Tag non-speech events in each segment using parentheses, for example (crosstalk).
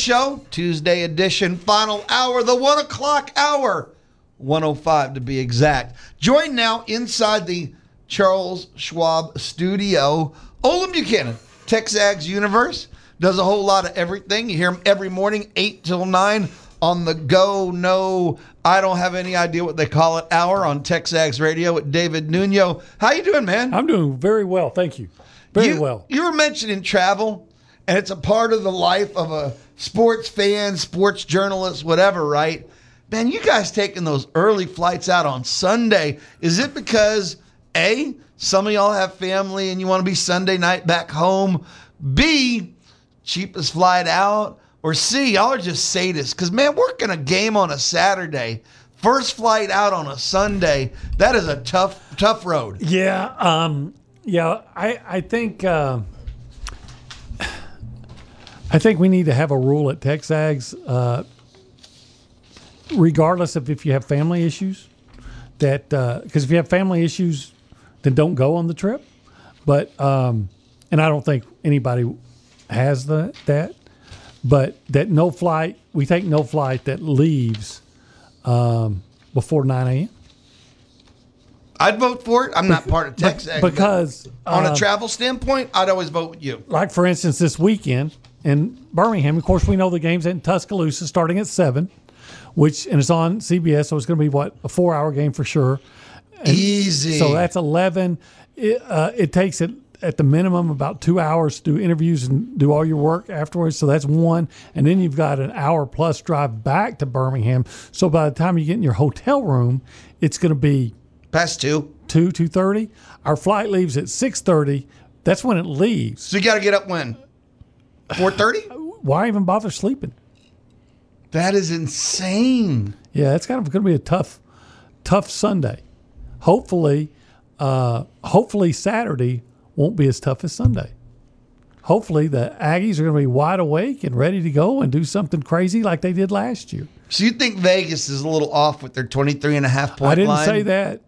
show, Tuesday edition, final hour, the one o'clock hour, 105 to be exact. Joined now inside the Charles Schwab studio, Olin Buchanan, Texags Universe, does a whole lot of everything. You hear him every morning, 8 till 9 on the go, no, I don't have any idea what they call it, hour on Texags Radio with David Nuno. How you doing, man? I'm doing very well, thank you. Very you, well. You were mentioning travel, and it's a part of the life of a sports fans, sports journalists, whatever, right? Man, you guys taking those early flights out on Sunday. Is it because A, some of y'all have family and you want to be Sunday night back home? B, cheapest flight out? Or C, y'all are just sadists? Because, man, working a game on a Saturday, first flight out on a Sunday, that is a tough, tough road. Yeah, um, yeah. I I think uh, I think we need to have a rule at Texags, uh, regardless of if you have family issues, that because if you have family issues, then don't go on the trip. But um, and I don't think anybody has the that, but that no flight we take no flight that leaves um, before nine a.m. I'd vote for it. I'm not part of Texas because on a um, travel standpoint, I'd always vote with you. like for instance this weekend in Birmingham. Of course, we know the game's in Tuscaloosa starting at seven, which and it's on CBS, so it's going to be what a four-hour game for sure. Easy. So that's eleven. It, uh, it takes it at the minimum about two hours to do interviews and do all your work afterwards. So that's one, and then you've got an hour plus drive back to Birmingham. So by the time you get in your hotel room, it's going to be past two. two two thirty. Our flight leaves at six thirty. That's when it leaves. So you got to get up when? 4:30? Why even bother sleeping? That is insane. Yeah, it's kind of going to be a tough, tough Sunday. Hopefully, uh, hopefully Saturday won't be as tough as Sunday. Hopefully, the Aggies are going to be wide awake and ready to go and do something crazy like they did last year. So you think Vegas is a little off with their 23 and a half point I didn't line? say that.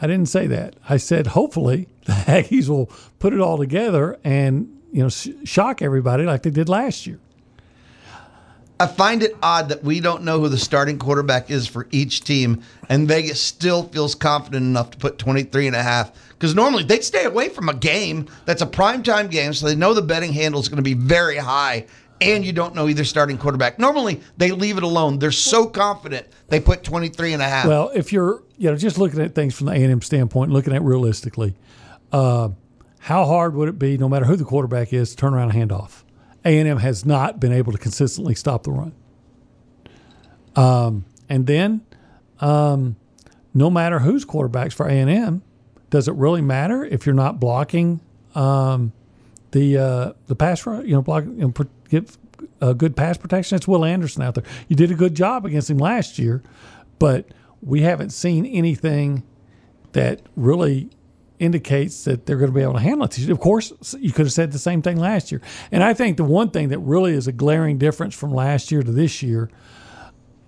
I didn't say that. I said hopefully (laughs) the Aggies will put it all together and you know sh- shock everybody like they did last year. I find it odd that we don't know who the starting quarterback is for each team, and Vegas still feels confident enough to put 23 and a half. Because normally they'd stay away from a game that's a primetime game, so they know the betting handle is going to be very high, and you don't know either starting quarterback. Normally they leave it alone. They're so confident they put 23 and a half. Well, if you're you know just looking at things from the A and M standpoint, looking at realistically, uh, how hard would it be, no matter who the quarterback is, to turn around? A and M has not been able to consistently stop the run. Um, and then, um, no matter whose quarterbacks for A and M, does it really matter if you're not blocking um, the uh, the pass run? You know, block you know, get a good pass protection. It's Will Anderson out there. You did a good job against him last year, but we haven't seen anything that really indicates that they're going to be able to handle it. Of course, you could have said the same thing last year. And I think the one thing that really is a glaring difference from last year to this year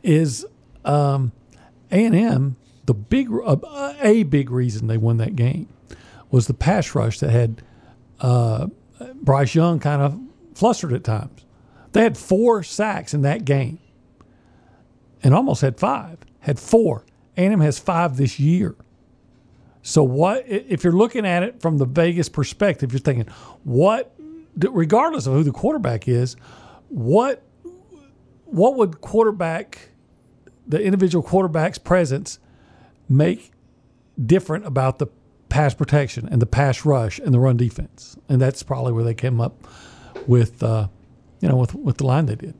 is um, A&M, the big uh, a big reason they won that game was the pass rush that had uh, Bryce Young kind of flustered at times. They had four sacks in that game and almost had five, had four. A&M has five this year. So what if you're looking at it from the Vegas perspective? You're thinking, what, regardless of who the quarterback is, what, what would quarterback, the individual quarterback's presence, make different about the pass protection and the pass rush and the run defense? And that's probably where they came up with, uh, you know, with with the line they did.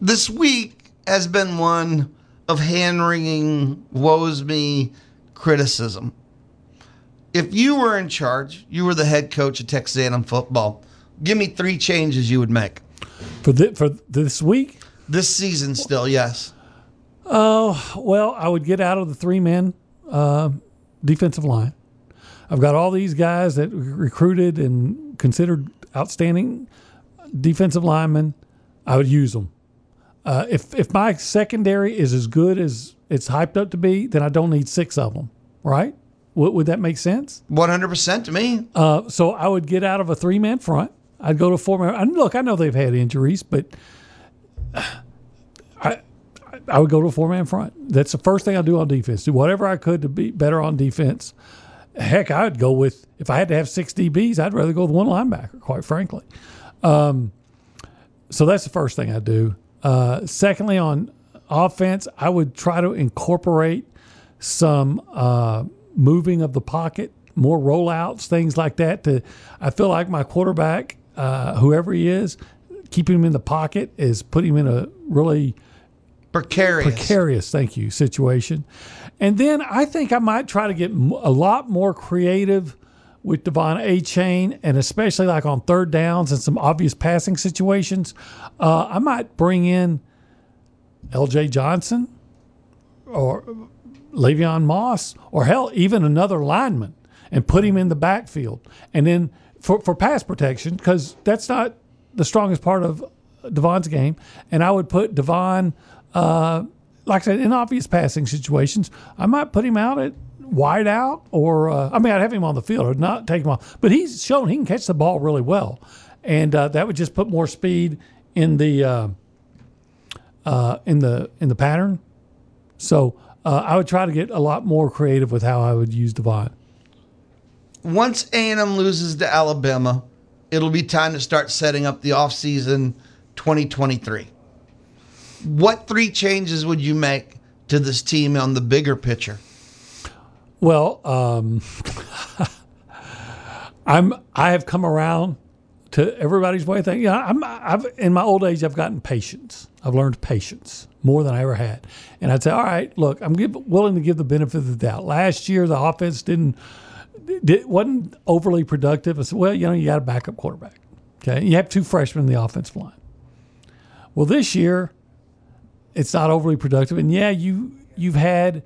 this week has been one of hand wringing, woes me criticism. If you were in charge, you were the head coach of Texas A&M football. Give me three changes you would make For the, for this week, this season. Still, yes. Oh well, I would get out of the three men uh, defensive line. I've got all these guys that recruited and considered outstanding defensive linemen. I would use them. Uh, if if my secondary is as good as it's hyped up to be, then I don't need six of them. Right? Would, would that make sense? One hundred percent to me. Uh, so I would get out of a three man front. I'd go to four man. And look, I know they've had injuries, but (sighs) I I would go to a four man front. That's the first thing I do on defense. Do whatever I could to be better on defense. Heck, I would go with if I had to have six DBs, I'd rather go with one linebacker. Quite frankly, um, so that's the first thing I do. Uh, secondly, on offense, I would try to incorporate some uh, moving of the pocket, more rollouts, things like that. To I feel like my quarterback, uh, whoever he is, keeping him in the pocket is putting him in a really Precarious. precarious, thank you, situation. And then I think I might try to get a lot more creative with Devon Achane, and especially like on third downs and some obvious passing situations. Uh, I might bring in L.J. Johnson or Le'Veon Moss, or hell, even another lineman, and put him in the backfield. And then for, for pass protection, because that's not the strongest part of Devon's game. And I would put Devon, uh, like I said, in obvious passing situations. I might put him out at wide out, or uh, I mean, I'd have him on the field, or not take him off. But he's shown he can catch the ball really well, and uh, that would just put more speed in the uh, uh, in the in the pattern. So uh, I would try to get a lot more creative with how I would use Devon. Once A&M loses to Alabama, it'll be time to start setting up the offseason 2023. What three changes would you make to this team on the bigger picture? Well, um, (laughs) I'm I have come around to everybody's way of thinking. Yeah, I'm I've in my old age I've gotten patience. I've learned patience more than I ever had. And I'd say, all right, look, I'm give, willing to give the benefit of the doubt. Last year the offense didn't did, wasn't overly productive. I said, well, you know, you got a backup quarterback. Okay, you have two freshmen in the offensive line. Well, this year it's not overly productive, and yeah, you you've had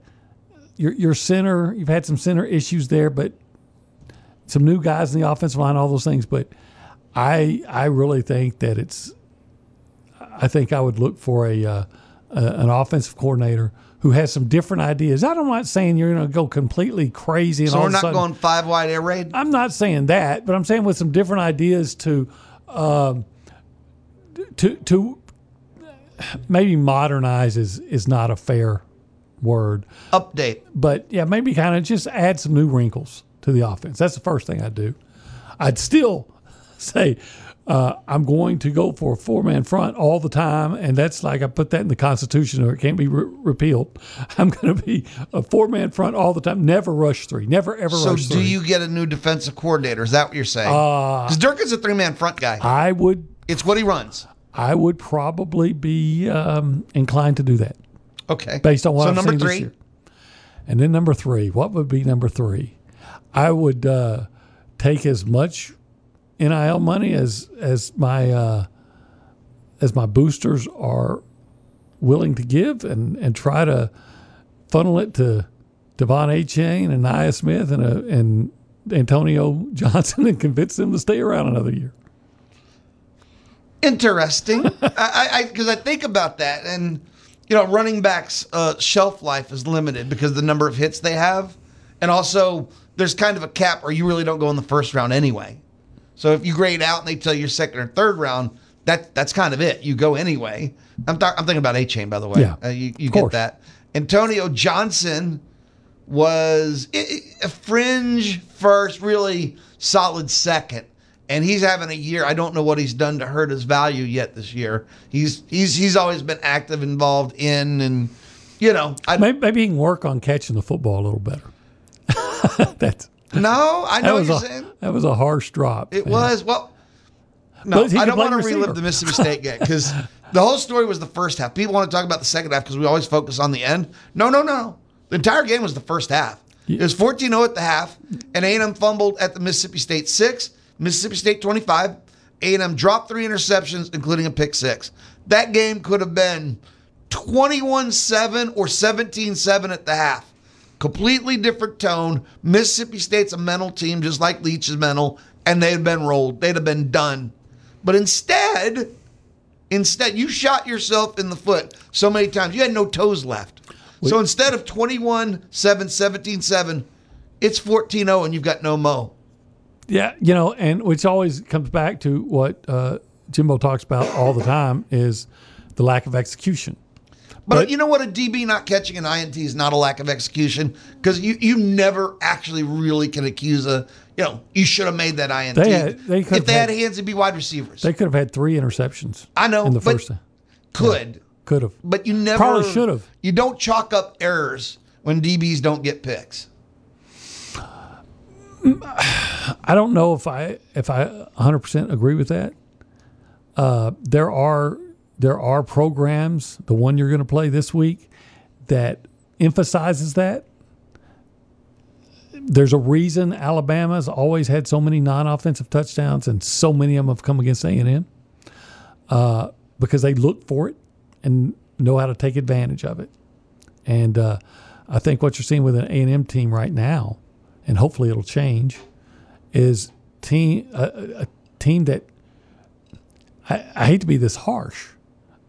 your your center, you've had some center issues there, but some new guys in the offensive line, all those things. But I I really think that it's. I think I would look for a, uh, a an offensive coordinator who has some different ideas. I don't saying you're going to go completely crazy. And So we're not sudden, going five wide air raid? I'm not saying that, but I'm saying with some different ideas to, um, to to maybe modernize is is not a fair word, Update. but yeah, maybe kind of just add some new wrinkles to the offense. That's the first thing I'd do. I'd still (laughs) say. Uh, I'm going to go for a four man front all the time. And that's like I put that in the Constitution or it can't be re- repealed. (laughs) I'm going to be a four man front all the time. Never rush three. Never, ever rush So do you get a new defensive coordinator? Is that what you're saying? Uh, Because Dirk is a three man front guy. I would It's what he runs. I would probably be um, inclined to do that Okay. based on what so I've number seen three. this year. And then number three, what would be number three? I would uh, take as much NIL money as as my uh, as my boosters are willing to give, and and try to funnel it to Devon Achane and Ainias Smith and uh, and Antonio (laughs) Johnson, and convince them to stay around another year. Interesting. (laughs) I because I, think about that, and you know, running backs' uh, shelf life is limited because the number of hits they have, and also there's kind of a cap where you really don't go in the first round anyway. So if you grade out and they tell you second or third round, that that's kind of it. You go anyway. I'm th- I'm thinking about Achane by the way. Yeah, uh, you you get course. that. Antonio Johnson was a fringe first, really solid second. And he's having a year. I don't know what he's done to hurt his value yet this year. He's he's he's always been active, involved in, and you know, I Maybe, maybe he can work on catching the football a little better. (laughs) That's no, I (laughs) know what you're a saying. that was a harsh drop. It Yeah. was well. No, I don't want to relive the Mississippi (laughs) State game because the whole story was the first half. People want to talk about the second half because we always focus on the end. No, no, no. The entire game was the first half. It was 14-0 at the half, and A&M fumbled at the Mississippi State six, Mississippi State 25. A&M dropped three interceptions, including a pick six. That game could have been 21-7 or 17-7 at the half. Completely different tone. Mississippi State's a mental team, just like Leach is mental, and they'd have been rolled. They'd have been done. But instead, instead, you shot yourself in the foot so many times. You had no toes left. So instead of 21 7, 17 7, it's 14 0, and you've got no mo. Yeah, you know, and which always comes back to what uh, Jimbo talks about all the time is the lack of execution. But, But- you know what? A DB not catching an INT is not a lack of execution because you, you never actually really can accuse a, you know, you should have made that INT. They had- they if they have had hands, it'd be wide receivers. They could have had three interceptions. I know, in the but first. could, Could have. but you never. Probably should've. You don't chalk up errors when DBs don't get picks. I don't know if I if I 100% agree with that. Uh, there are there are programs, the one you're going to play this week, that emphasizes that. There's a reason Alabama's always had so many non-offensive touchdowns, and so many of them have come against A and M, uh, because they look for it and know how to take advantage of it. And uh, I think what you're seeing with an A and M team right now, and hopefully it'll change, is team a, a- a team that I, I hate to be this harsh,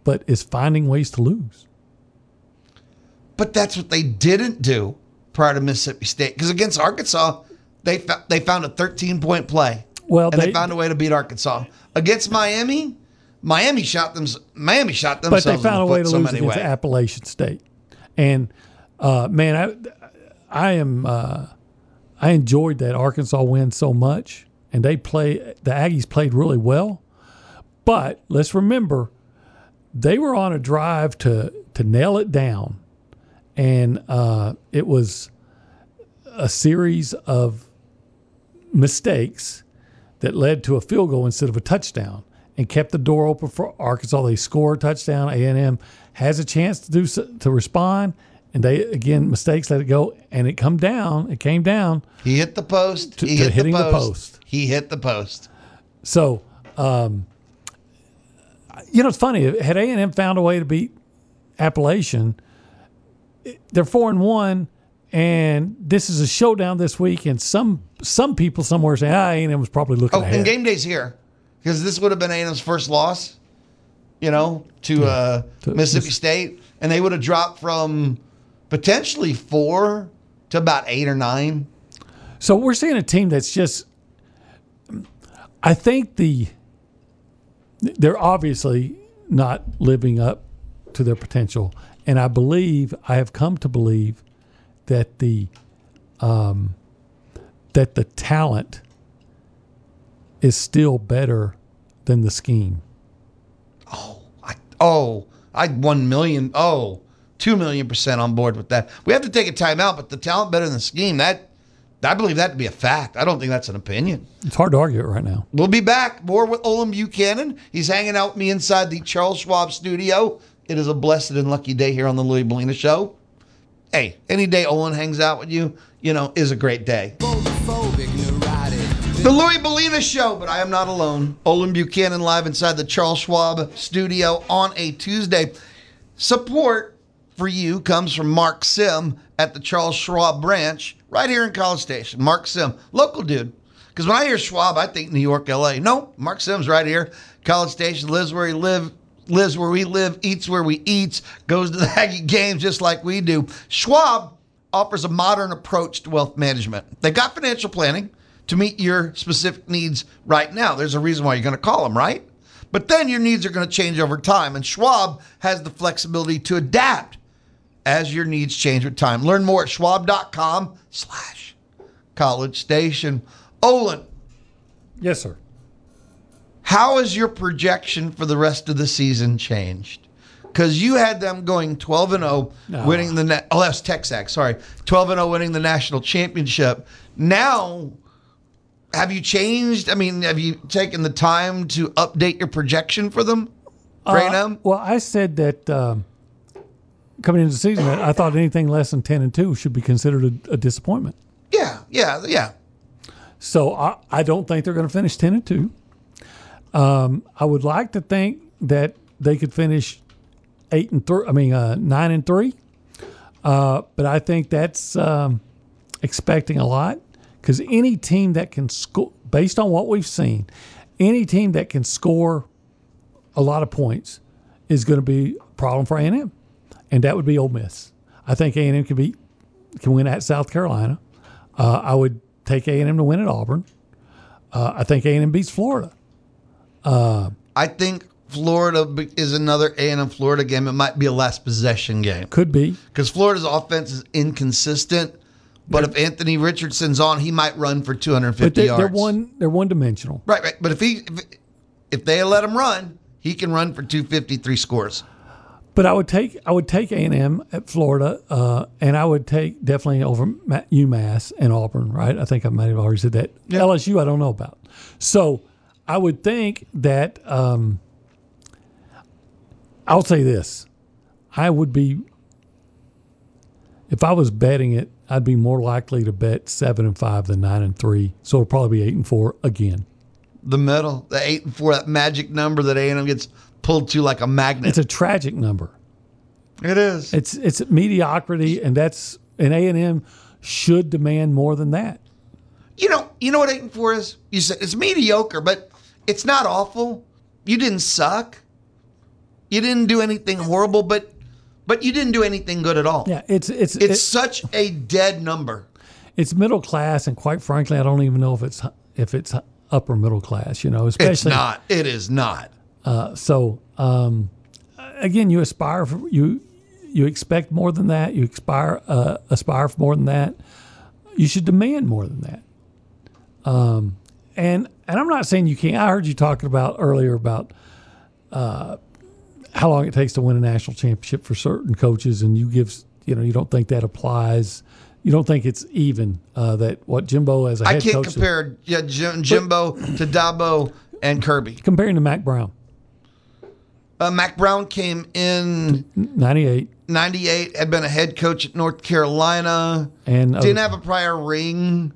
but is finding ways to lose. But that's what they didn't do prior to Mississippi State. Because against Arkansas, they they found a 13 point play. Well, and they, they- found a way to beat Arkansas. Against Miami, Miami shot them. Miami shot But themselves. they found a in the way to so lose against ways. Appalachian State, and uh, man, I I am uh, I enjoyed that Arkansas win so much, and they play the Aggies played really well. But let's remember, they were on a drive to to nail it down, and uh, it was a series of mistakes that led to a field goal instead of a touchdown and kept the door open for Arkansas. They score a touchdown. A&M has a chance to do to respond, and they again mistakes let it go, and it come down. It came down. He hit the post. he to hit hitting the the post. post. He hit the post. So, um, you know, it's funny. Had A&M found a way to beat Appalachian, they're four and one, and this is a showdown this week. And some some people somewhere say, ah, A&M was probably looking Oh, ahead. and game day's here because this would have been A&M's first loss. You know, to uh, To Mississippi Miss- State, and they would have dropped from potentially four to about eight or nine. So we're seeing a team that's just. I think the. They're obviously not living up to their potential, and I believe I have come to believe that the, um, that the talent is still better than the scheme. Oh, I, oh, I one million, oh, two million percent on board with that. We have to take a timeout, but the talent better than the scheme. That I believe that to be a fact. I don't think that's an opinion. It's hard to argue it right now. We'll be back more with Olin Buchanan. He's hanging out with me inside the Charles Schwab studio. It is a blessed and lucky day here on the Louie Belina Show. Hey, any day Olin hangs out with you, you know, is a great day. The Louie Belina Show, but I am not alone. Olin Buchanan live inside the Charles Schwab studio on a Tuesday. Support for you comes from Mark Sim at the Charles Schwab branch right here in College Station. Mark Sim, local dude. Because when I hear Schwab, I think New York, LA. No, Mark Sim's right here. College Station lives where he live, lives where we live, eats where we eat, goes to the (laughs) Aggie games just like we do. Schwab offers a modern approach to wealth management. They've got financial planning to meet your specific needs right now. There's a reason why you're going to call them, right? But then your needs are going to change over time, and Schwab has the flexibility to adapt as your needs change with time. Learn more at schwab.com slash college station. Olin, Yes, sir. how has your projection for the rest of the season changed? Because you had them going 12 and 0, No. winning the na- oh that's Texac, sorry, 12 and 0, winning the national championship. Now, have you changed? I mean, have you taken the time to update your projection for them? Uh, well, I said that um, coming into the season, I (coughs) thought anything less than ten and two should be considered a, a disappointment. Yeah, yeah, yeah. So I, I don't think they're going to finish ten and two. Um, I would like to think that they could finish eight and three. I mean uh, nine and three. Uh, but I think that's um, expecting a lot because any team that can score, based on what we've seen, any team that can score a lot of points is going to be a problem for A&M, and that would be Ole Miss. I think A&M can be can win at South Carolina. Uh, I would take A&M to win at Auburn. Uh, I think A&M beats Florida. I think Florida is another A and M Florida game. It might be a last possession game Could be. because Florida's offense is inconsistent. But if Anthony Richardson's on, he might run for 250 But they, yards. they're one they're one dimensional. Right, right. But if he if, if they let him run, he can run for 253 scores. But I would take I would take A and M at Florida, uh, and I would take definitely over UMass and Auburn. Right? I think I might have already said that. Yeah. LSU I don't know about. So I would think that um, I'll say this: I would be if I was betting it, I'd be more likely to bet seven and five than nine and three. So it'll probably be eight and four again. The middle, the eight and four, that magic number that A and M gets pulled to like a magnet. It's a tragic number. it is. It's it's mediocrity, and that's and A and M should demand more than that. You know, you know what eight and four is? You said it's mediocre, but it's not awful. You didn't suck. You didn't do anything horrible, but but you didn't do anything good at all. Yeah, it's it's It's it's such a dead number. it's middle class, and quite frankly, I don't even know if it's if it's upper middle class. You know, especially It's not. It is not. Uh, so um, again, you aspire for you you expect more than that. You aspire uh, aspire for more than that. You should demand more than that. Um, and and I'm not saying you can't. I heard you talking about earlier about uh, how long it takes to win a national championship for certain coaches, and you give you know you don't think that applies. You don't think it's even uh, that what Jimbo as a I head can't coach compare yeah, Jim, Jimbo to Dabo and Kirby. comparing to Mack Brown, Uh, Mack Brown came in ninety eight, 98, had been a head coach at North Carolina, and didn't have a prior ring,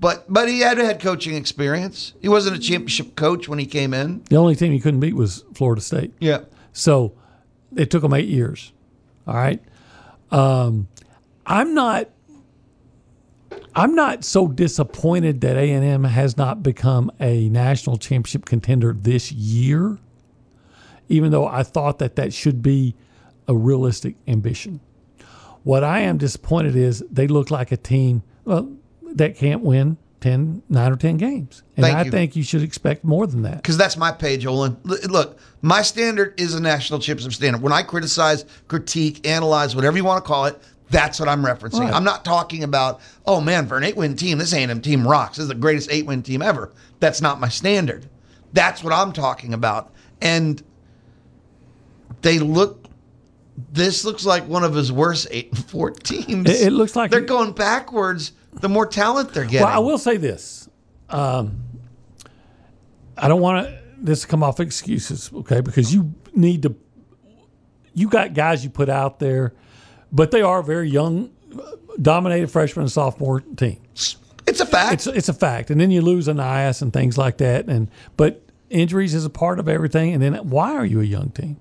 but but he had a head coaching experience. He wasn't a championship coach when he came in. the only team he couldn't beat was Florida State. Yeah. So it took him eight years. All right. Um, I'm not. I'm not so disappointed that A and M has not become a national championship contender this year, even though I thought that that should be a realistic ambition. What I am disappointed is they look like a team well that can't win 10, 9 or ten games, and Thank I you. think you should expect more than that. Because that's my page, Olin. Look, my standard is a national championship standard. When I criticize, critique, analyze, whatever you want to call it, that's what I'm referencing. Right. I'm not talking about, oh man, for an eight-win team, this A&M team rocks. This is the greatest eight-win team ever. That's not my standard. That's what I'm talking about. And they look. This looks like one of his worst eight and (laughs) four teams. It- it looks like- they're going backwards. The more talent they're getting. Well, I will say this. Um, I don't want to this to come off excuses, okay? Because you need to. You got guys you put out there, but they are very young, dominated freshman and sophomore team. It's a fact. It's it's a fact, and then you lose Ainias and things like that, and but injuries is a part of everything. And then why are you a young team?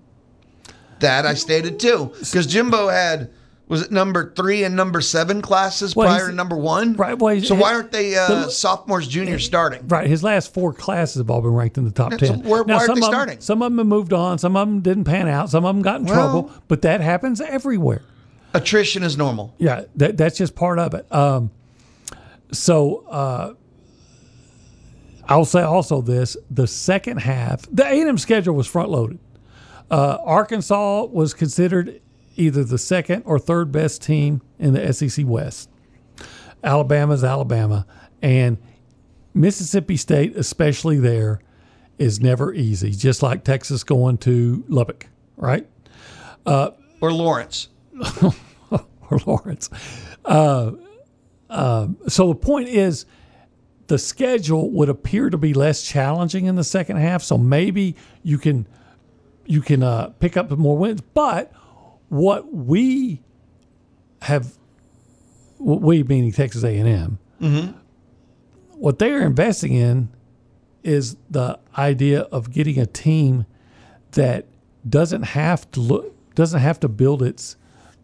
That I stated too, because Jimbo had was it number three and number seven classes Well, prior to number one. Right, well, so why aren't they uh, the- sophomores, juniors starting? Right, his last four classes have all been ranked in the top Yeah, so ten. where- why aren't some they of 'em- starting? some of them have moved on. Some of them didn't pan out. Some of them got in Well- trouble. But that happens everywhere. Attrition is normal. Yeah, that, that's just part of it. Um, so uh, I'll say also this: the second half, the A and M schedule was front loaded. Uh, Arkansas was considered either the second or third best team in the SEC West. Alabama's Alabama, and Mississippi State, especially there, is never easy. Just like Texas going to Lubbock, right? Or Lawrence. (laughs) or Lawrence. Uh, uh, so the point is, the schedule would appear to be less challenging in the second half. So maybe you can you can uh, pick up more wins. But what we have, what we meaning Texas A and M, what they are investing in is the idea of getting a team that doesn't have to look doesn't have to build its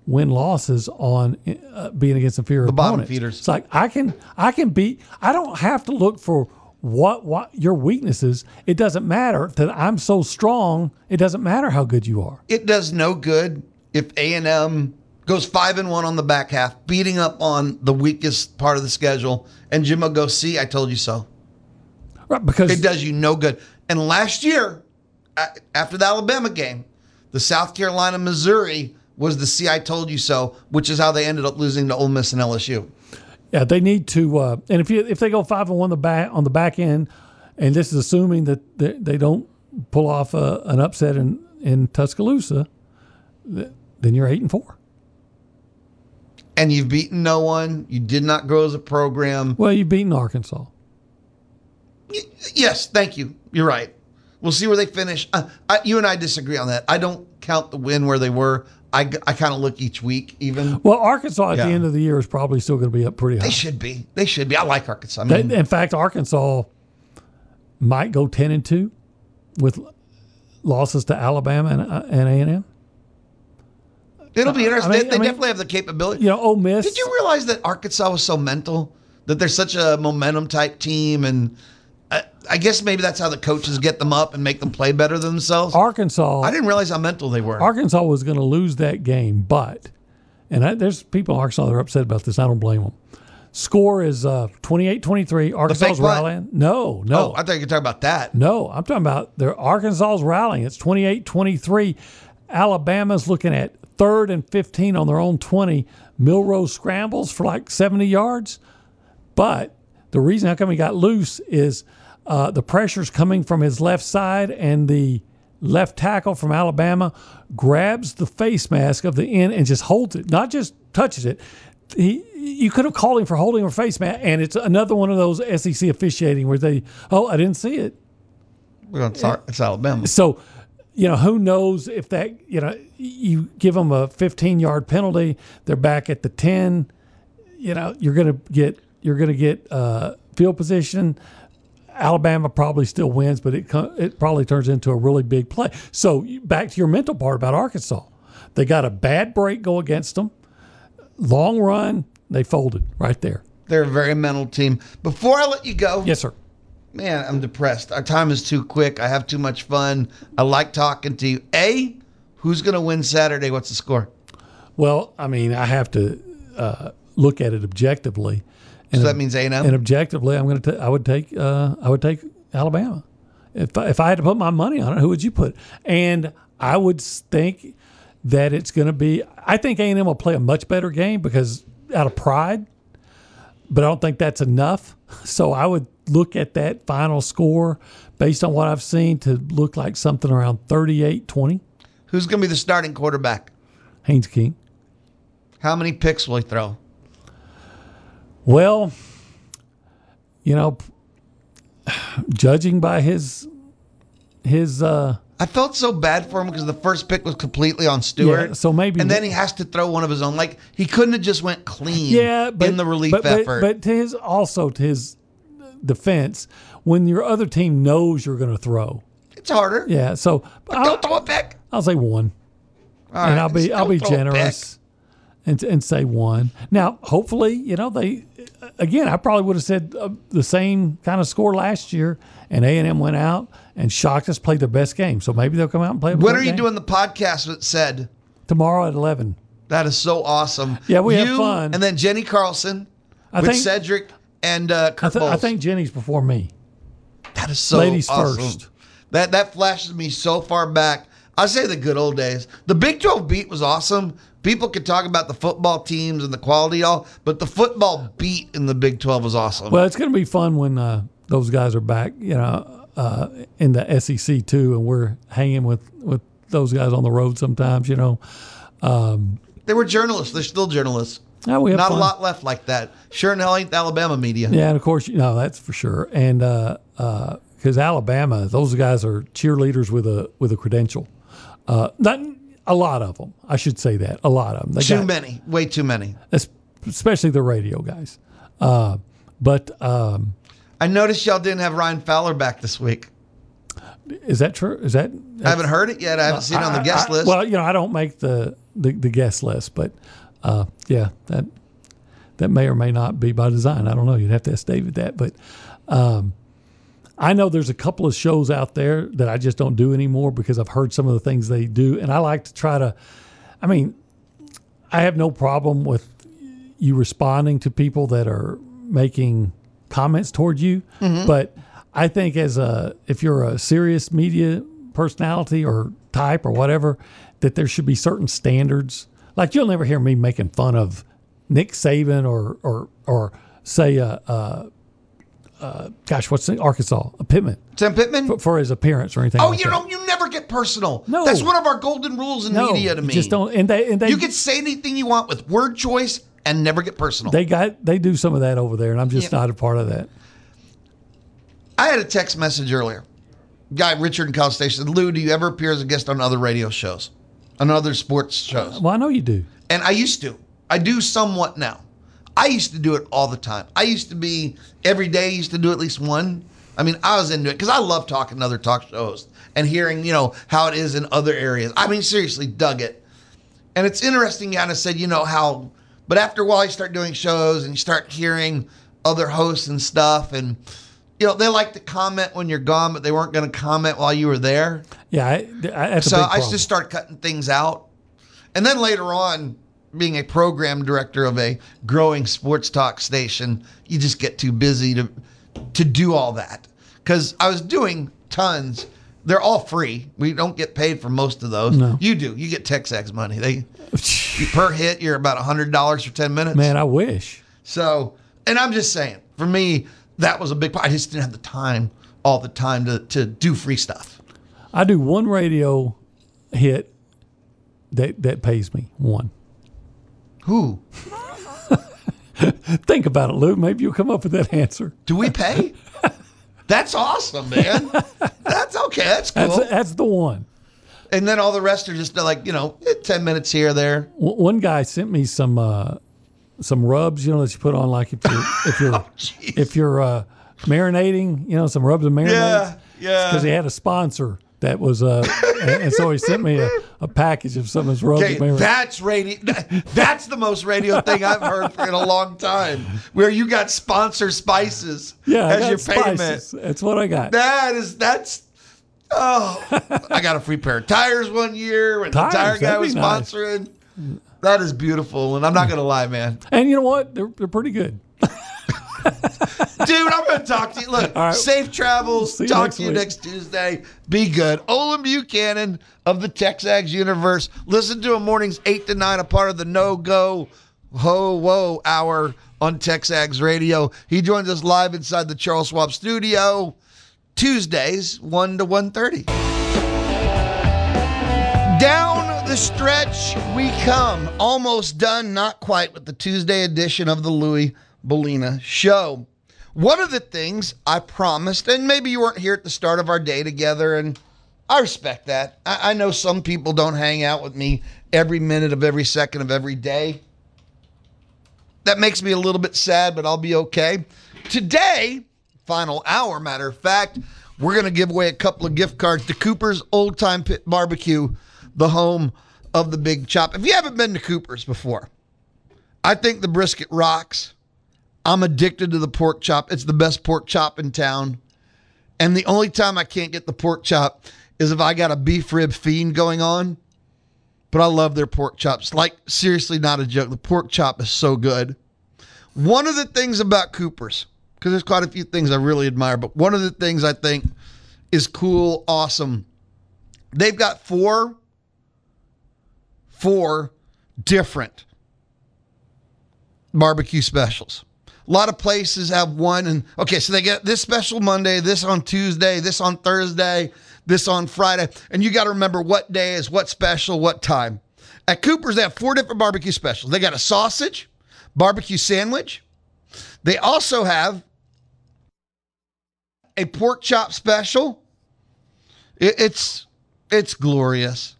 win losses on uh, being against inferior The bottom opponents. feeders. It's like I can I can beat. I don't have to look for what what your weaknesses. It doesn't matter that I'm so strong. It doesn't matter how good you are. It does no good if A and M goes five and one on the back half, beating up on the weakest part of the schedule, and Jimbo goes, "See, I told you so." Right, because It does you no good. And last year, after the Alabama game, the South Carolina Missouri was the "See I told you so," which is how they ended up losing to Ole Miss and LSU. Yeah, they need to. Uh, and if you if they go five and one the back on the back end, and this is assuming that they, they don't pull off a, an upset in in Tuscaloosa, th- then you're eight and four. And you've beaten no one. You did not grow as a program. Well, you've beaten Arkansas. Y- Yes, thank you. You're right. We'll see where they finish. Uh, I, you and I disagree on that. I don't count the win where they were. I, I kind of look each week, even. Well, Arkansas at Yeah. the end of the year is probably still going to be up pretty high. They should be. They should be. I like Arkansas. I They- in fact, Arkansas might go ten and two with losses to Alabama and uh, and A and M. it'll be interesting. I they they I mean- definitely have the capability. You know, Ole Miss. Did you realize that Arkansas was so mental? That they're such a momentum type team, and I, I guess maybe that's how the coaches get them up and make them play better than themselves. Arkansas? I didn't realize how mental they were. Arkansas was going to lose that game, but and I, there's people in Arkansas that are upset about this. I don't blame them. Score is uh, 28-23. Arkansas rallying. No, no, oh, I thought you were talking about that. no. I'm talking about their Arkansas's rallying. It's 28-23. Alabama's looking at third and 15 on their own 20. Milroe scrambles for like 70 yards. But the reason how come he got loose is uh, the pressure's coming from his left side, and the left tackle from Alabama grabs the face mask of the end and just holds it, not just touches it. He, you could have called him for holding a face mask, and it's another one of those SEC officiating where they, oh, I didn't see it. We're going to it's Alabama. So, you know, who knows if that, you know, you give them a 15 yard penalty, they're back at the 10, you know, you're going to get, you're going to get uh, field position. Alabama probably still wins, but it it probably turns into a really big play. So back to your mental part about Arkansas, they got a bad break go against them. Long run, they folded right there. They're a very mental team. Before I let you go, Yes, sir. man, I'm depressed. Our time is too quick. I have too much fun. I like talking to you. A, who's going to win Saturday? What's the score? Well, I mean, I have to uh, look at it objectively. So And that means A&M? And objectively, I'm going to. I would take. Uh, I would take Alabama. If I, if I had to put my money on it, who would you put? And I would think that it's going to be. I think A and M will play a much better game because out of pride. But I don't think that's enough. (laughs) So I would look at that final score based on what I've seen to look like something around 38-20. Who's going to be the starting quarterback? Haynes King. How many picks will he throw? Well, you know, judging by his his uh I felt so bad for him because the first pick was completely on Stewart. Yeah, so maybe- and then he has to throw one of his own. Like he couldn't have just went clean. yeah, but in the relief but, but- effort. But, to his also to his defense, when your other team knows you're going to throw, it's harder. yeah. So I'll, Don't throw a pick. I'll say one, All and right, I'll be I'll be generous. And, and say one. Now, hopefully, you know they. Again, I probably would have said uh, the same kind of score last year, and A and M went out and shocked us, played their best game. So maybe they'll come out and play. When are you game. doing the podcast that said tomorrow at eleven? that is so awesome? Yeah, we have fun. And then Jenny Carlson I with think- Cedric and uh, I, Kurt th- I think Jenny's before me. that is so ladies awesome. first. That that flashes me so far back. I say the good old days. The Big 12 beat was awesome. People could talk about the football teams and the quality all, but the football beat in the Big 12 was awesome. Well, it's going to be fun when uh, those guys are back. You know, uh, in the SEC too, and we're hanging with with those guys on the road sometimes. You know, they were journalists. They're still journalists. We have Not fun. a lot left like that. Sure in hell ain't the Alabama media. Yeah, and of course, you know that's for sure. And because Alabama, those guys are cheerleaders with a with a credential. Uh, not a lot of them, I should say that. A lot of them. They Too got- many. Way too many. especially the radio guys. Uh, but um, I noticed y'all didn't have Ryan Fowler back this week. is that true? Is that? I haven't heard it yet. I haven't seen it on the I- guest I- list. Well, you know, I don't make the the, the guest list, but uh, yeah, that that may or may not be by design. I don't know. You'd have to ask David that, but um, I know there's a couple of shows out there that I just don't do anymore because I've heard some of the things they do, and I like to try to. I mean, I have no problem with you responding to people that are making comments toward you, Mm-hmm. but I think as a if you're a serious media personality or type or whatever, that there should be certain standards. Like you'll never hear me making fun of Nick Saban or or or say uh, uh, uh gosh, what's the Arkansas a Pittman Sam Pittman. for, for his appearance or anything. oh, like you that. know, you never get personal. No. that's one of our golden rules in no, media to me. just don't. And they and they you can say anything you want with word choice and never get personal. they got they do some of that over there, and I'm just Yeah. not a part of that. I had a text message earlier. Guy Richard in College Station said, Lou, do you ever appear as a guest on other radio shows, on other sports shows? Well, I know you do. And I used to. I do somewhat now. I used to do it all the time. I used to be every day. I used to do at least one. I mean, I was into it because I love talking to other talk shows and hearing, you know, how it is in other areas. I mean, seriously, dug it. And it's interesting. You kind of said, you know, how, but after a while, you start doing shows and you start hearing other hosts and stuff. And, you know, they like to comment when you're gone, but they weren't going to comment while you were there. Yeah, I, I, So I just started cutting things out. And then later on, being a program director of a growing sports talk station, you just get too busy to to do all that. Because I was doing tons. They're all free. We don't get paid for most of those. No. You do. You get Texags money. They per hit, you're about hundred dollars for ten minutes. Man, I wish. So, and I'm just saying, for me, that was a big part. I just didn't have the time all the time to to do free stuff. I do one radio hit that that pays me one. Who (laughs) Think about it, Lou. Maybe you'll come up with that answer. do we pay? That's awesome, man. That's okay. That's cool. That's that's the one. and then all the rest are just like, you know, 10 minutes here, there. One guy sent me some uh, some rubs, you know, that you put on like if you're if you're (laughs) Oh, if you're uh, marinating, you know, some rubs and marinades. Yeah, yeah. Because he had a sponsor that was, uh, and, so he sent me a, a package of some of his Okay, that's radio. That's the most radio thing I've heard in a long time, where you got sponsor spices yeah, as your payment. spices. That's what I got. That is that's. Oh, I got a free pair of tires one year when Tires, the tire guy was nice. sponsoring. That is beautiful, and I'm not gonna lie, man. and you know what? They're, they're pretty good. Dude, I'm going to talk to you. Look, right. safe travels. See talk next to you week. next Tuesday. Be good. Olin Buchanan of the Texags universe. Listen to him mornings 8 to 9, a part of the No Go Ho Whoa Hour on Texags Radio. He joins us live inside the Charles Schwab studio Tuesdays, 1 to 1.30. Down the stretch we come. Almost done, not quite, with the Tuesday edition of the Louie Belina Show. One of the things I promised, and maybe you weren't here at the start of our day together, and I respect that. I, I know some people don't hang out with me every minute of every second of every day. That makes me a little bit sad, but I'll be okay. Today, final hour, matter of fact, we're going to give away a couple of gift cards to Cooper's Old Time Pit Barbecue, the home of the Big Chop. If you haven't been to Cooper's before, I think the brisket rocks. I'm addicted to the pork chop. It's the best pork chop in town. And the only time I can't get the pork chop is if I got a beef rib fiend going on. But I love their pork chops. Like, seriously, not a joke. The pork chop is so good. One of the things about Cooper's, because there's quite a few things I really admire, but one of the things I think is cool, awesome. They've got four, four different barbecue specials. A lot of places have one and okay, so they get this special Monday, this on Tuesday, this on Thursday, this on Friday, and you got to remember what day is what special, what time. At Cooper's, they have four different barbecue specials. They got a sausage, barbecue sandwich. They also have a pork chop special. It- it's it's glorious.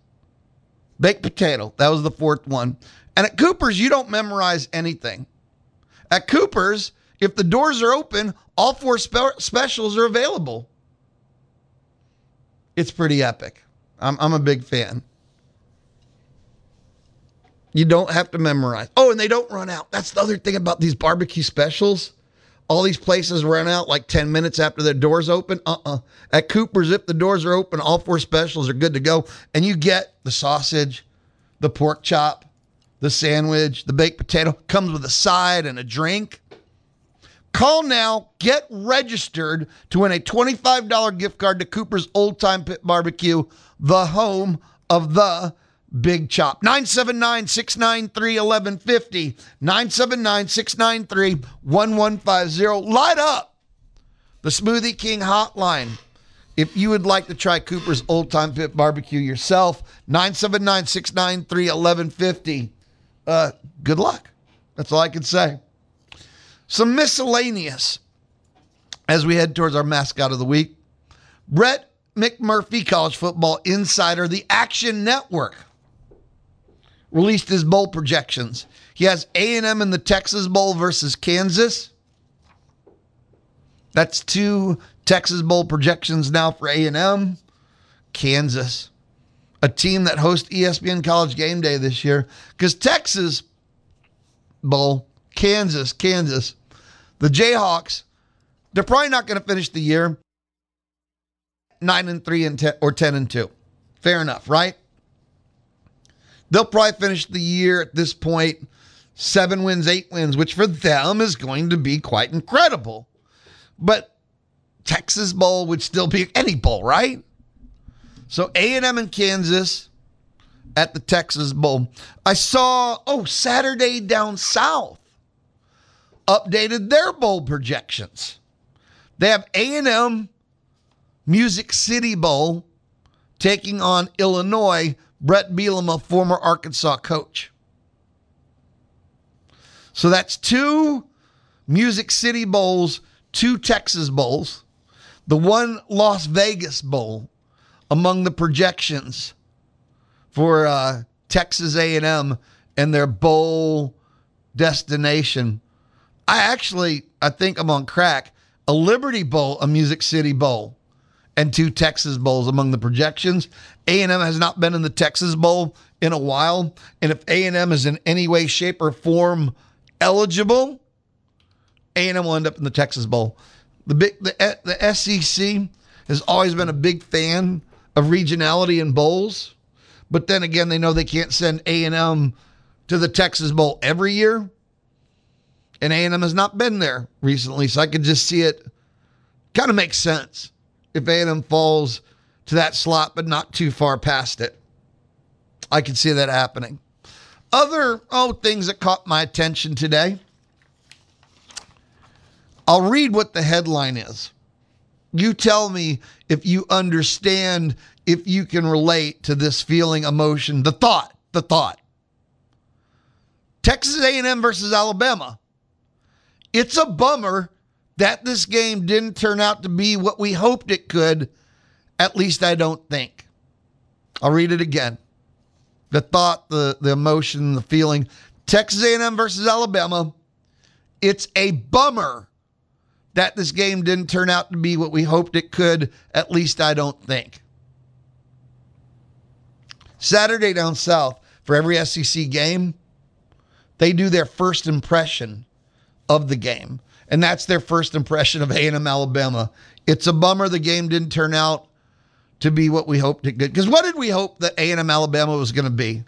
Baked potato. That was the fourth one. And at Cooper's, you don't memorize anything. At Cooper's, if the doors are open, all four spe- specials are available. It's pretty epic. I'm, I'm a big fan. You don't have to memorize. Oh, and they don't run out. That's the other thing about these barbecue specials. All these places run out like 10 minutes after their doors open. Uh uh At Cooper's, if the doors are open, all four specials are good to go. And you get the sausage, the pork chop, the sandwich, the baked potato, comes with a side and a drink. Call now, get registered to win a $25 gift card to Cooper's Old Time Pit Barbecue, the home of the Big Chop. 979 693 1150. 979 693 1150. Light up the Smoothie King hotline. If you would like to try Cooper's Old Time Pit Barbecue yourself, 979 693 1150. Uh, good luck. That's all I can say. Some miscellaneous as we head towards our mascot of the week. Brett McMurphy, college football insider, the Action Network, released his bowl projections. He has A&M in the Texas Bowl versus Kansas. That's two Texas Bowl projections now for A&M. Kansas, a team that hosts ESPN College Game Day this year, because Texas Bowl, Kansas, Kansas, the Jayhawks, they're probably not going to finish the year nine and three and ten or ten and two. Fair enough, right? They'll probably finish the year at this point seven wins, eight wins, which for them is going to be quite incredible. But Texas Bowl would still be any bowl, right? So A&M in Kansas at the Texas Bowl. I saw oh Saturday down south updated their bowl projections. They have A&M Music City Bowl taking on Illinois. Brett Bielema, former Arkansas coach. So that's two Music City Bowls, two Texas Bowls, the one Las Vegas Bowl among the projections for uh, Texas A&M and their bowl destination. I actually, I think I'm on crack. A Liberty Bowl, a Music City Bowl, and two Texas Bowls among the projections. A&M has not been in the Texas Bowl in a while, and if A&M is in any way, shape, or form eligible, A&M will end up in the Texas Bowl. The big the, the SEC has always been a big fan of regionality in bowls, but then again, they know they can't send A&M to the Texas Bowl every year, and A&M has not been there recently, so I could just see it kind of makes sense if A&M falls to that slot, but not too far past it. I can see that happening. Other oh things that caught my attention today. I'll read what the headline is. You tell me if you understand, if you can relate to this feeling, emotion, the thought, the thought. Texas A&M versus Alabama. It's a bummer that this game didn't turn out to be what we hoped it could. At least I don't think. I'll read it again. The thought, the the emotion, the feeling. Texas A&M versus Alabama. It's a bummer that this game didn't turn out to be what we hoped it could. At least I don't think. Saturday down south for every SEC game, they do their first impression of the game, and that's their first impression of A&M Alabama. It's a bummer the game didn't turn out to be what we hoped it could. Because what did we hope that A&M Alabama was going to be?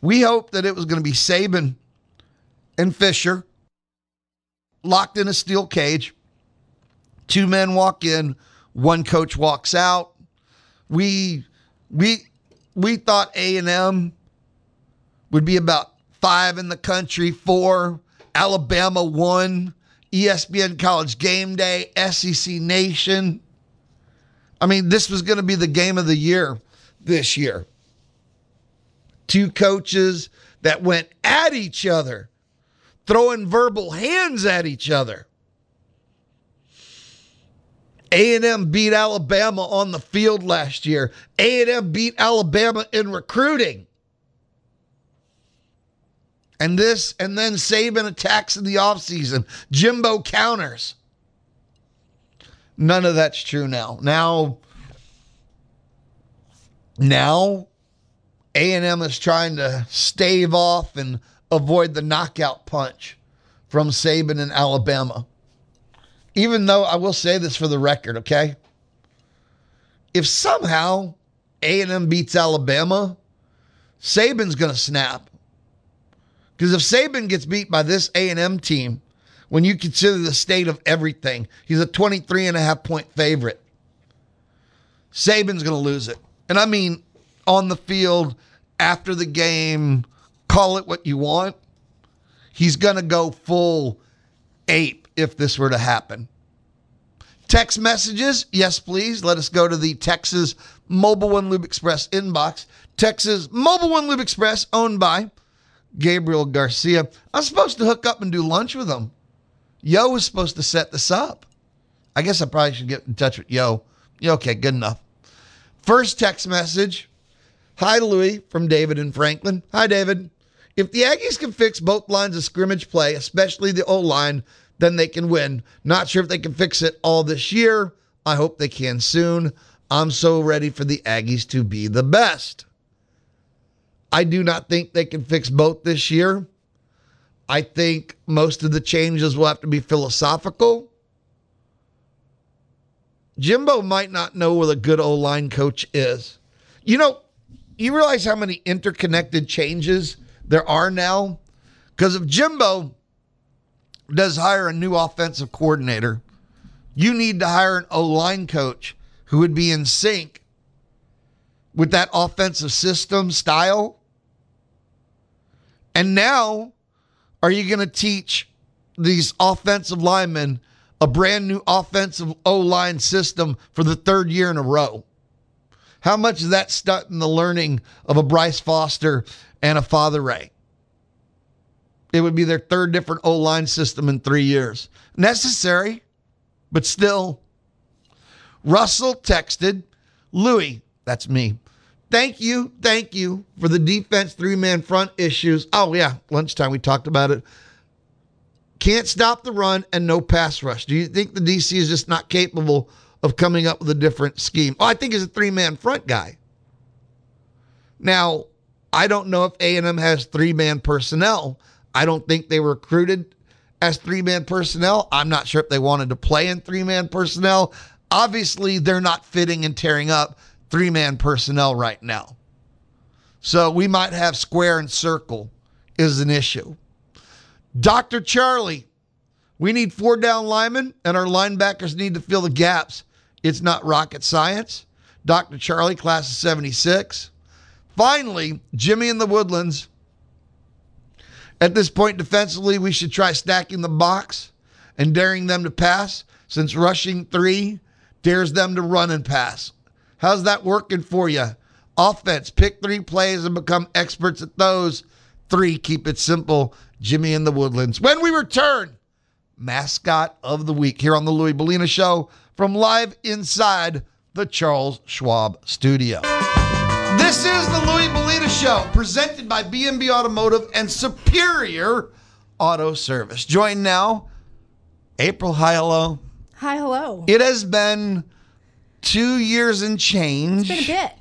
We hoped that it was going to be Saban and Fisher locked in a steel cage. Two men walk in, one coach walks out. We we we thought A&M would be about 5 in the country, 4 Alabama 1 ESPN College Game Day, SEC Nation. I mean, this was going to be the game of the year this year. Two coaches that went at each other, throwing verbal hands at each other. A&M beat Alabama on the field last year. A&M beat Alabama in recruiting. And this, and then Saban attacks in the offseason. Jimbo counters. None of that's true now. Now, now A&M is trying to stave off and avoid the knockout punch from Saban in Alabama. Even though I will say this for the record, okay? If somehow A&M beats Alabama, Saban's going to snap. Because if Saban gets beat by this A&M team, when you consider the state of everything. He's a 23 and a half point favorite. Saban's going to lose it. And I mean, on the field, after the game, call it what you want. He's going to go full ape if this were to happen. Text messages, yes, please. Let us go to the Texas Mobil 1 Lube Express inbox. Texas Mobil 1 Lube Express, owned by Gabriel Garcia. I'm supposed to hook up and do lunch with him. Yo was supposed to set this up. I guess I probably should get in touch with Yo. Yeah, okay, good enough. First text message. Hi, Louie from David and Franklin. Hi, David. If the Aggies can fix both lines of scrimmage play, especially the O line, then they can win. Not sure if they can fix it all this year. I hope they can soon. I'm so ready for the Aggies to be the best. I do not think they can fix both this year. I think most of the changes will have to be philosophical. Jimbo might not know what a good O line coach is. You know, you realize how many interconnected changes there are now? Because if Jimbo does hire a new offensive coordinator, you need to hire an O line coach who would be in sync with that offensive system style. And now, are you going to teach these offensive linemen a brand new offensive O line system for the third year in a row? How much is that stunting the learning of a Bryce Foster and a Fatheree? It would be their third different O line system in three years. Necessary, but still. Russell texted, Louie, that's me. Thank you, thank you for the defense three man front issues. Oh, yeah, lunchtime we talked about it. Can't stop the run and no pass rush. Do you think the DC is just not capable of coming up with a different scheme? Oh, I think he's a three man front guy. Now, I don't know if A&M has three man personnel. I don't think they recruited as three man personnel. I'm not sure if they wanted to play in three man personnel. Obviously, they're not fitting and tearing up three man personnel right now. So we might have square and circle is an issue. Dr. Charlie, we need four down linemen, and our linebackers need to fill the gaps. It's not rocket science. Dr. Charlie, class of 76. Finally, Jimmy in the Woodlands. At this point, defensively, we should try stacking the box and daring them to pass, since rushing three dares them to run and pass. How's that working for you? Offense, pick three plays and become experts at those. Three, keep it simple. Jimmy in the Woodlands. When we return, mascot of the week here on the Louie Belina Show from live inside the Charles Schwab studio. This is the Louie Belina Show, presented by B&B Automotive and Superior Auto Service. Join now, April. Hi, hello. Hi, hello. It has been two years and change. It's been a bit.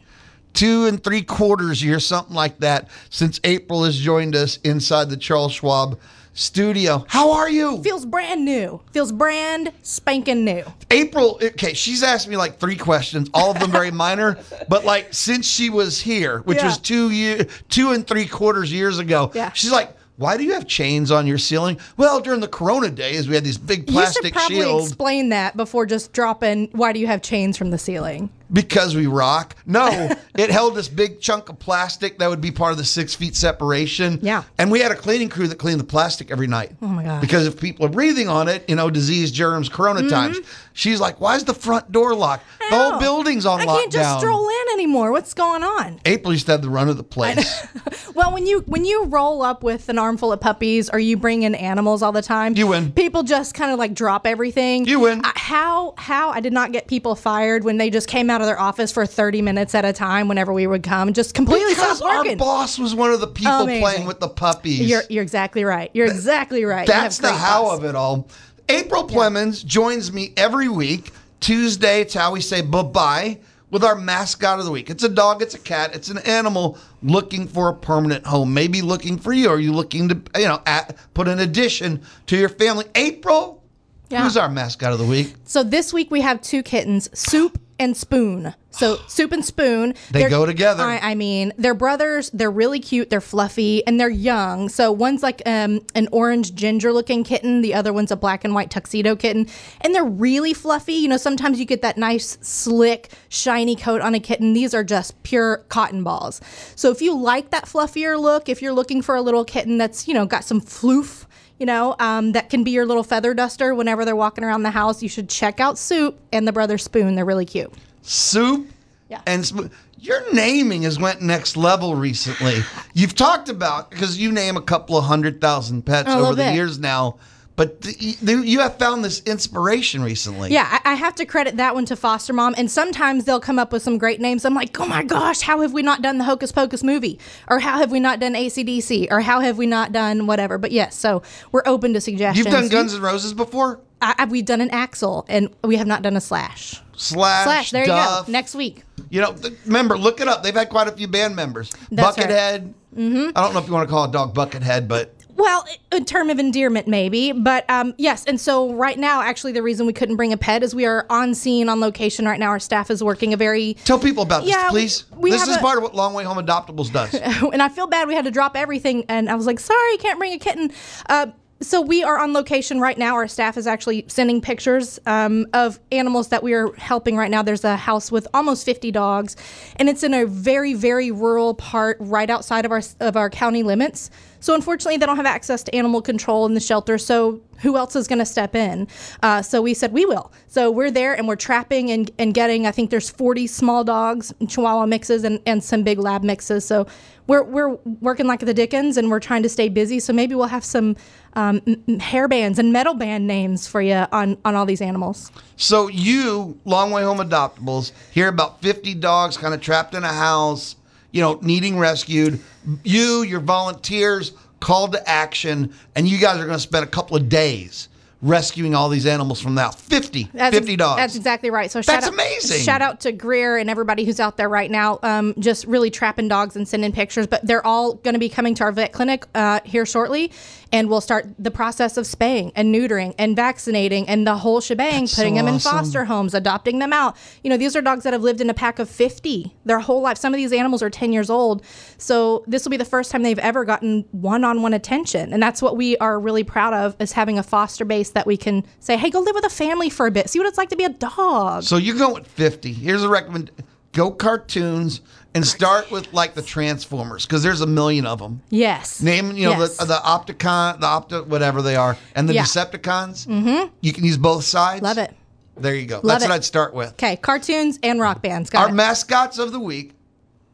Two and three quarters years, something like that, since April has joined us inside the Charles Schwab studio. How are you? Feels brand new. Feels brand spanking new. April, okay, she's asked me like three questions, all of them very (laughs) minor, but like since she was here, which Yeah. was two year, two and three quarters years ago, Yeah. she's like, "Why do you have chains on your ceiling?" Well, during the Corona days, we had these big plastic shields. you should probably shields explain that before just dropping. Why do you have chains from the ceiling? Because we rock. No, (laughs) it held this big chunk of plastic that would be part of the six feet separation. Yeah. and we had a cleaning crew that cleaned the plastic every night. Oh my God. Because if people are breathing on it, you know, disease, germs, Corona mm-hmm. times. She's like, "Why is the front door locked? The whole building's on I lockdown." can't just stroll in anymore. What's going on? April used to have the run of the place. (laughs) Well, when you when you roll up with an armful of puppies or you bring in animals all the time, You win. People just kind of like drop everything. You win. I, how how I did not get people fired when they just came out of their office for thirty minutes at a time whenever we would come, just completely because stopped our boss was one of the people Amazing. playing with the puppies. You're you're exactly right. You're exactly right. That's the how boss. of it all. April Clemens joins me every week. Tuesday, it's how we say bye bye with our mascot of the week. It's a dog, it's a cat, it's an animal looking for a permanent home. Maybe looking for you. Are you looking to, you know, at, put an addition to your family? April, Yeah. who's our mascot of the week? So this week we have two kittens, Soup and Spoon. So (sighs) Soup and Spoon. They they're- go together. I, I mean, they're brothers. They're really cute. They're fluffy and they're young. So one's like um, an orange ginger looking kitten. The other one's a black and white tuxedo kitten. And they're really fluffy. You know, sometimes you get that nice, slick, shiny coat on a kitten. These are just pure cotton balls. So if you like that fluffier look, if you're looking for a little kitten that's, you know, got some floof, you know, um, that can be your little feather duster whenever they're walking around the house, you should check out Soup and the brother Spoon. They're really cute. soup Yeah. and sp- your naming has went next level recently. You've talked about because you name a couple of hundred thousand pets over little the bit. years now, but th- you have found this inspiration recently. Yeah, I, I have to credit that one to Foster Mom. And sometimes they'll come up with some great names. I'm like, oh my gosh, how have we not done the Hocus Pocus movie? Or how have we not done ACDC? Or how have we not done whatever? But yes, so we're open to suggestions. You've done Guns N' Roses before? I, I, we've done an Axel, and we have not done a Slash. Slash, Slash, there Duff. you go. Next week. You know, th- remember, look it up. They've had quite a few band members. That's right. Buckethead. Mm-hmm. I don't know if you want to call a dog Buckethead, but Well, a term of endearment, maybe, but um, yes. And so, right now, actually, the reason we couldn't bring a pet is we are on scene, on location right now. Our staff is working a very tell people about this, Yeah, please. we this is a- part of what Long Way Home Adoptables does. (laughs) and I feel bad we had to drop everything. And I was like, sorry, can't bring a kitten. Uh, so we are on location right now. Our staff is actually sending pictures um, of animals that we are helping right now. There's a house with almost 50 dogs, and it's in a very, very rural part right outside of our of our county limits. So unfortunately, they don't have access to animal control in the shelter. So who else is going to step in? Uh, so we said we will. So we're there and we're trapping and, and getting. I think there's 40 small dogs, Chihuahua mixes, and, and some big lab mixes. So we're we're working like the Dickens, and we're trying to stay busy. So maybe we'll have some um, hair bands and metal band names for you on on all these animals. So you, Long Way Home Adoptables, hear about 50 dogs kind of trapped in a house, you know, needing rescued. You, your volunteers, called to action, and you guys are going to spend a couple of days rescuing all these animals from that 50, That's 50 dogs. That's exactly right. So That's shout out, amazing. Shout out to Greer and everybody who's out there right now, um, just really trapping dogs and sending pictures. But they're all going to be coming to our vet clinic uh, here shortly, and we'll start the process of spaying and neutering and vaccinating and the whole shebang. That's putting so them in foster homes, adopting them out. You know, these are dogs that have lived in a pack of fifty their whole life. Some of these animals are ten years old, so this will be the first time they've ever gotten one-on-one attention, and that's what we are really proud of is having a foster base that we can say, hey, go live with a family for a bit, see what it's like to be a dog. So you go with 50. Here's a recommend go cartoons and start with like the Transformers because there's a million of them. Yes. Name, you know, Yes. the, the Opticon, the Opta, whatever they are, and the Yeah. Decepticons. Mm-hmm. You can use both sides. Love it. There you go. Love That's it. what I'd start with. Okay, cartoons and rock bands. Got Our it. mascots of the week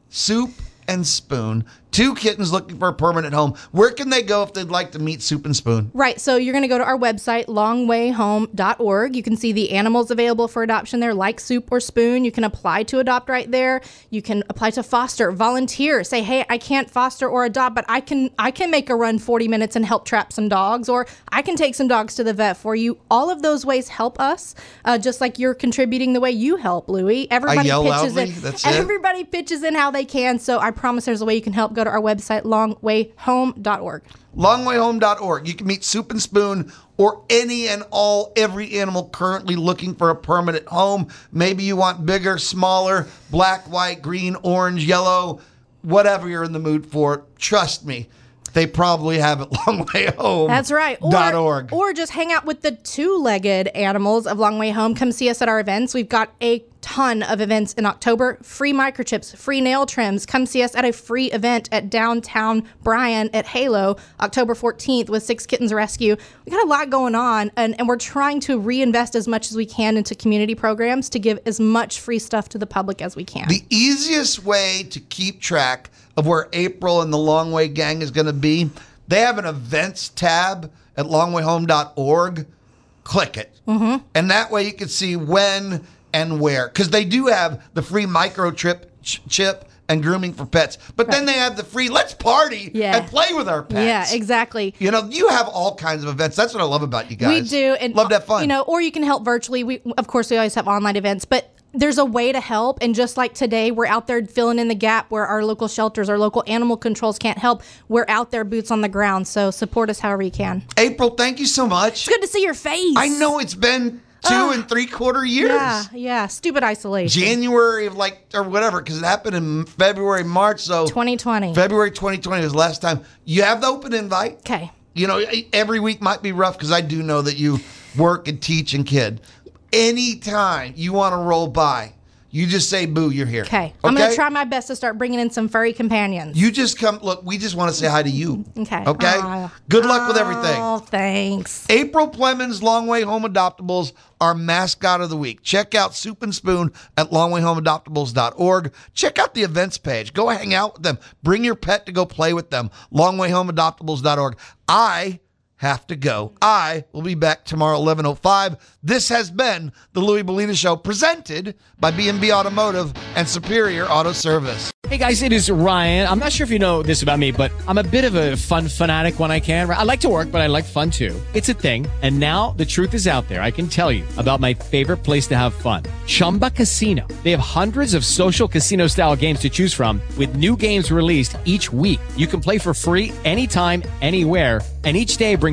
Soup and Spoon. Two kittens looking for a permanent home. Where can they go if they'd like to meet Soup and Spoon? Right. So you're going to go to our website, longwayhome.org. You can see the animals available for adoption there, like Soup or Spoon. You can apply to adopt right there. You can apply to foster, volunteer. Say, hey, I can't foster or adopt, but I can I can make a run 40 minutes and help trap some dogs, or I can take some dogs to the vet for you. All of those ways help us, uh, just like you're contributing the way you help, Louie. Everybody pitches loudly? in. That's (laughs) it? Everybody pitches in how they can. So I promise there's a way you can help. Go to our website, longwayhome.org. longwayhome.org. You can meet Soup and Spoon or any and all every animal currently looking for a permanent home. Maybe you want bigger, smaller, black, white, green, orange, yellow, whatever you're in the mood for. Trust me, they probably have it (laughs) Long Way Home. That's right. Or, dot org. Or just hang out with the two-legged animals of Long Way Home. Come see us at our events. We've got a ton of events in October. Free microchips, free nail trims. Come see us at a free event at downtown Bryan at Halo, October 14th with Six Kittens Rescue. We got a lot going on, and, and we're trying to reinvest as much as we can into community programs to give as much free stuff to the public as we can. The easiest way to keep track of where April and the Long Way Gang is going to be, they have an events tab at longwayhome.org. Click it. Mm-hmm. And that way you can see when and where. Because they do have the free microchip ch- chip and grooming for pets. But then they have the free let's party Yeah. and play with our pets. yeah, exactly. You know, you have all kinds of events. That's what I love about you guys. We do, and love that fun. You know, or you can help virtually. We of course we always have online events, but there's a way to help. And just like today, we're out there filling in the gap where our local shelters, our local animal controls can't help. We're out there, boots on the ground. So support us however you can. April, thank you so much. It's good to see your face. I know it's been two and three quarter years. Yeah, yeah. Stupid isolation. January of like or whatever, because it happened in February, March. So 2020. February 2020 was the last time you have the open invite. Okay. You know, every week might be rough because I do know that you work and teach and kid. Anytime you want to roll by, you just say boo, you're here. Okay. I'm going to try my best to start bringing in some furry companions. You just come. Look, we just want to say hi to you. Okay. Okay. Aw. Good luck with everything. Oh, thanks. April Plemons Long Way Home Adoptables, our mascot of the week. Check out Soup and Spoon at longwayhomeadoptables.org. Check out the events page. Go hang out with them. Bring your pet to go play with them. Longwayhomeadoptables.org. I have to go. I will be back tomorrow 11:05. This has been the Louie Belina show presented by B&B Automotive and Superior Auto Service. Hey guys, it is Ryan. I'm not sure if you know this about me, but I'm a bit of a fun fanatic when I can. I like to work, but I like fun too. It's a thing. And now the truth is out there. I can tell you about my favorite place to have fun. Chumba Casino. They have hundreds of social casino style games to choose from with new games released each week. You can play for free anytime, anywhere and each day brings